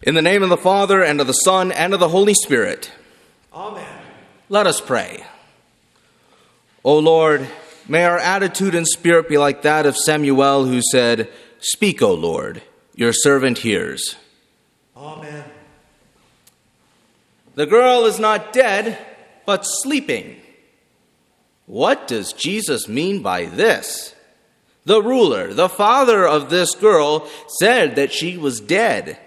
In the name of the Father, and of the Son, and of the Holy Spirit. Amen. Let us pray. O Lord, may our attitude and spirit be like that of Samuel, who said, Speak, O Lord, your servant hears. Amen. The girl is not dead, but sleeping. What does Jesus mean by this? The ruler, the father of this girl, said that she was dead.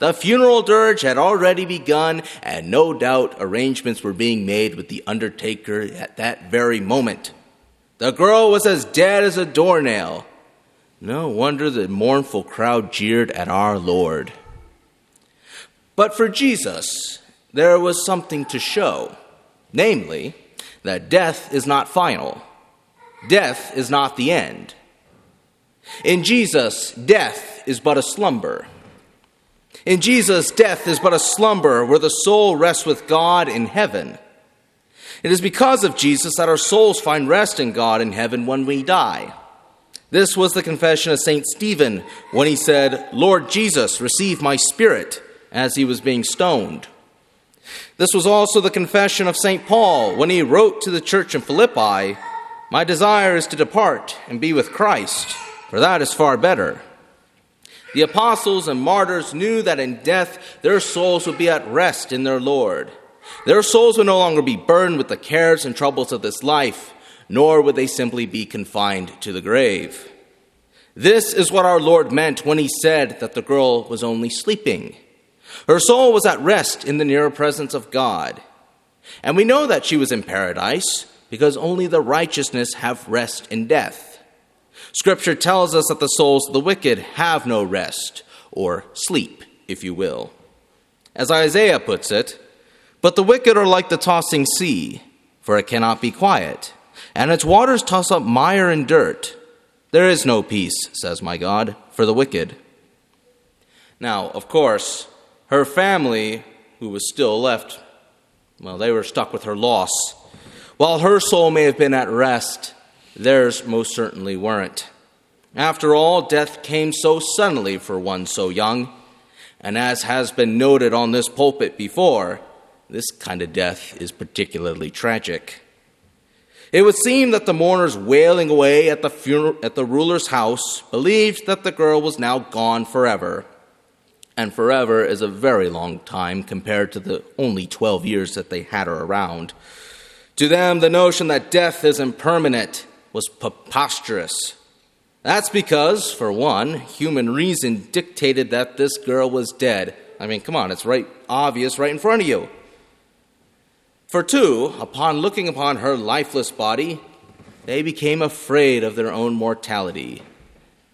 The funeral dirge had already begun, and no doubt arrangements were being made with the undertaker at that very moment. The girl was as dead as a doornail. No wonder the mournful crowd jeered at our Lord. But for Jesus, there was something to show namely, that death is not final, death is not the end. In Jesus, death is but a slumber. In Jesus, death is but a slumber where the soul rests with God in heaven. It is because of Jesus that our souls find rest in God in heaven when we die. This was the confession of St. Stephen when he said, Lord Jesus, receive my spirit, as he was being stoned. This was also the confession of St. Paul when he wrote to the church in Philippi, My desire is to depart and be with Christ, for that is far better. The apostles and martyrs knew that in death their souls would be at rest in their Lord. Their souls would no longer be burdened with the cares and troubles of this life, nor would they simply be confined to the grave. This is what our Lord meant when he said that the girl was only sleeping. Her soul was at rest in the nearer presence of God. And we know that she was in paradise because only the righteousness have rest in death. Scripture tells us that the souls of the wicked have no rest, or sleep, if you will. As Isaiah puts it, but the wicked are like the tossing sea, for it cannot be quiet, and its waters toss up mire and dirt. There is no peace, says my God, for the wicked. Now, of course, her family, who was still left, well, they were stuck with her loss. While her soul may have been at rest, Theirs most certainly weren't. After all, death came so suddenly for one so young, and as has been noted on this pulpit before, this kind of death is particularly tragic. It would seem that the mourners wailing away at the, funeral, at the ruler's house believed that the girl was now gone forever. And forever is a very long time compared to the only 12 years that they had her around. To them, the notion that death is impermanent was preposterous. That's because, for one, human reason dictated that this girl was dead. I mean, come on, it's right obvious right in front of you. For two, upon looking upon her lifeless body, they became afraid of their own mortality.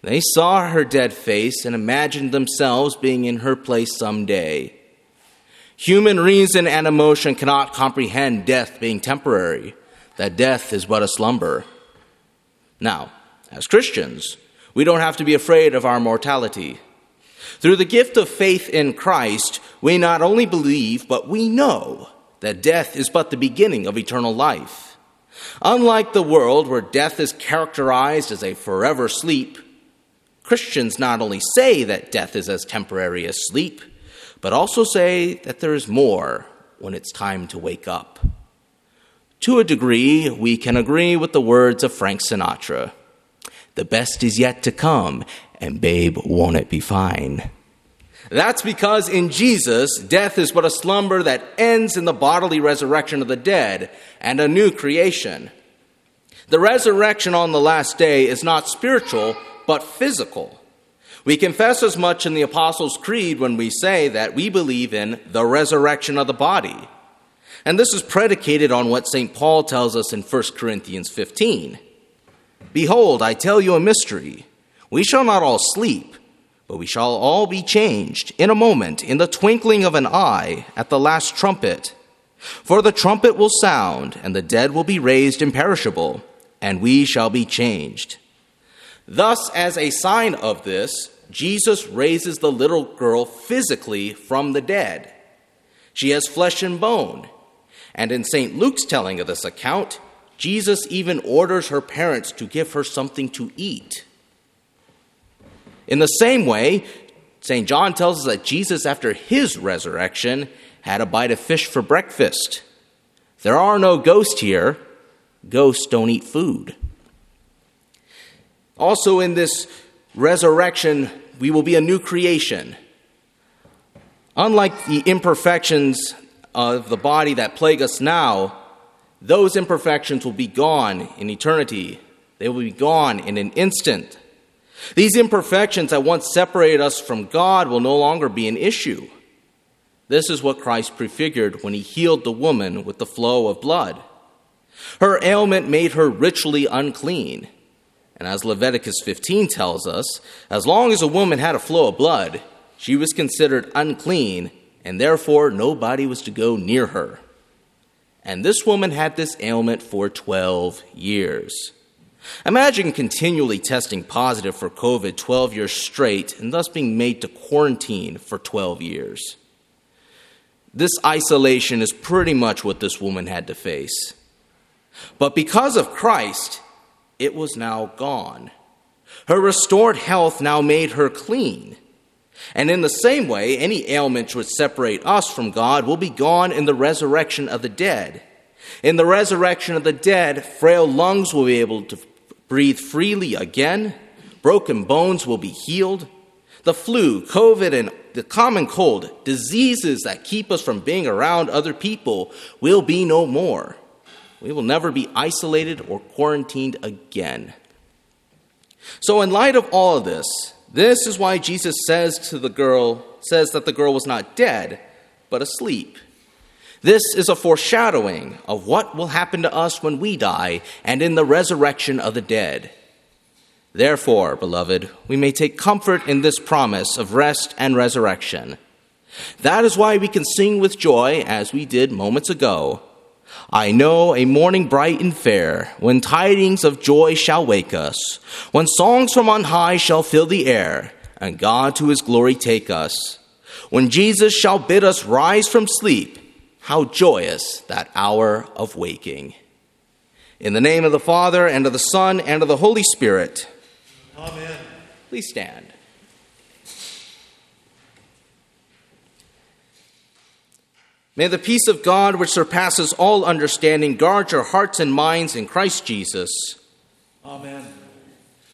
They saw her dead face and imagined themselves being in her place some day. Human reason and emotion cannot comprehend death being temporary, that death is but a slumber. Now, as Christians, we don't have to be afraid of our mortality. Through the gift of faith in Christ, we not only believe, but we know that death is but the beginning of eternal life. Unlike the world where death is characterized as a forever sleep, Christians not only say that death is as temporary as sleep, but also say that there is more when it's time to wake up. To a degree, we can agree with the words of Frank Sinatra The best is yet to come, and babe, won't it be fine? That's because in Jesus, death is but a slumber that ends in the bodily resurrection of the dead and a new creation. The resurrection on the last day is not spiritual, but physical. We confess as much in the Apostles' Creed when we say that we believe in the resurrection of the body. And this is predicated on what St. Paul tells us in 1 Corinthians 15. Behold, I tell you a mystery. We shall not all sleep, but we shall all be changed in a moment, in the twinkling of an eye, at the last trumpet. For the trumpet will sound, and the dead will be raised imperishable, and we shall be changed. Thus, as a sign of this, Jesus raises the little girl physically from the dead. She has flesh and bone and in St. Luke's telling of this account, Jesus even orders her parents to give her something to eat. In the same way, St. John tells us that Jesus, after his resurrection, had a bite of fish for breakfast. There are no ghosts here. Ghosts don't eat food. Also, in this resurrection, we will be a new creation. Unlike the imperfections of the body that plague us now, those imperfections will be gone in eternity. They will be gone in an instant. These imperfections that once separated us from God will no longer be an issue. This is what Christ prefigured when he healed the woman with the flow of blood. Her ailment made her ritually unclean. And as Leviticus 15 tells us, as long as a woman had a flow of blood, she was considered unclean, and therefore nobody was to go near her. And this woman had this ailment for 12 years. Imagine continually testing positive for COVID 12 years straight and thus being made to quarantine for 12 years. This isolation is pretty much what this woman had to face. But because of Christ, it was now gone. Her restored health now made her clean. And in the same way, any ailment which separate us from God will be gone in the resurrection of the dead. In the resurrection of the dead, frail lungs will be able to breathe freely again, broken bones will be healed. The flu, COVID, and the common cold, diseases that keep us from being around other people, will be no more. We will never be isolated or quarantined again. So, in light of all of this, this is why Jesus says to the girl, says that the girl was not dead, but asleep. This is a foreshadowing of what will happen to us when we die and in the resurrection of the dead. Therefore, beloved, we may take comfort in this promise of rest and resurrection. That is why we can sing with joy, as we did moments ago. I know a morning bright and fair, when tidings of joy shall wake us, when songs from on high shall fill the air, and God to his glory take us. When Jesus shall bid us rise from sleep, how joyous that hour of waking. In the name of the Father, and of the Son, and of the Holy Spirit. Amen. Please stand. May the peace of God, which surpasses all understanding, guard your hearts and minds in Christ Jesus. Amen.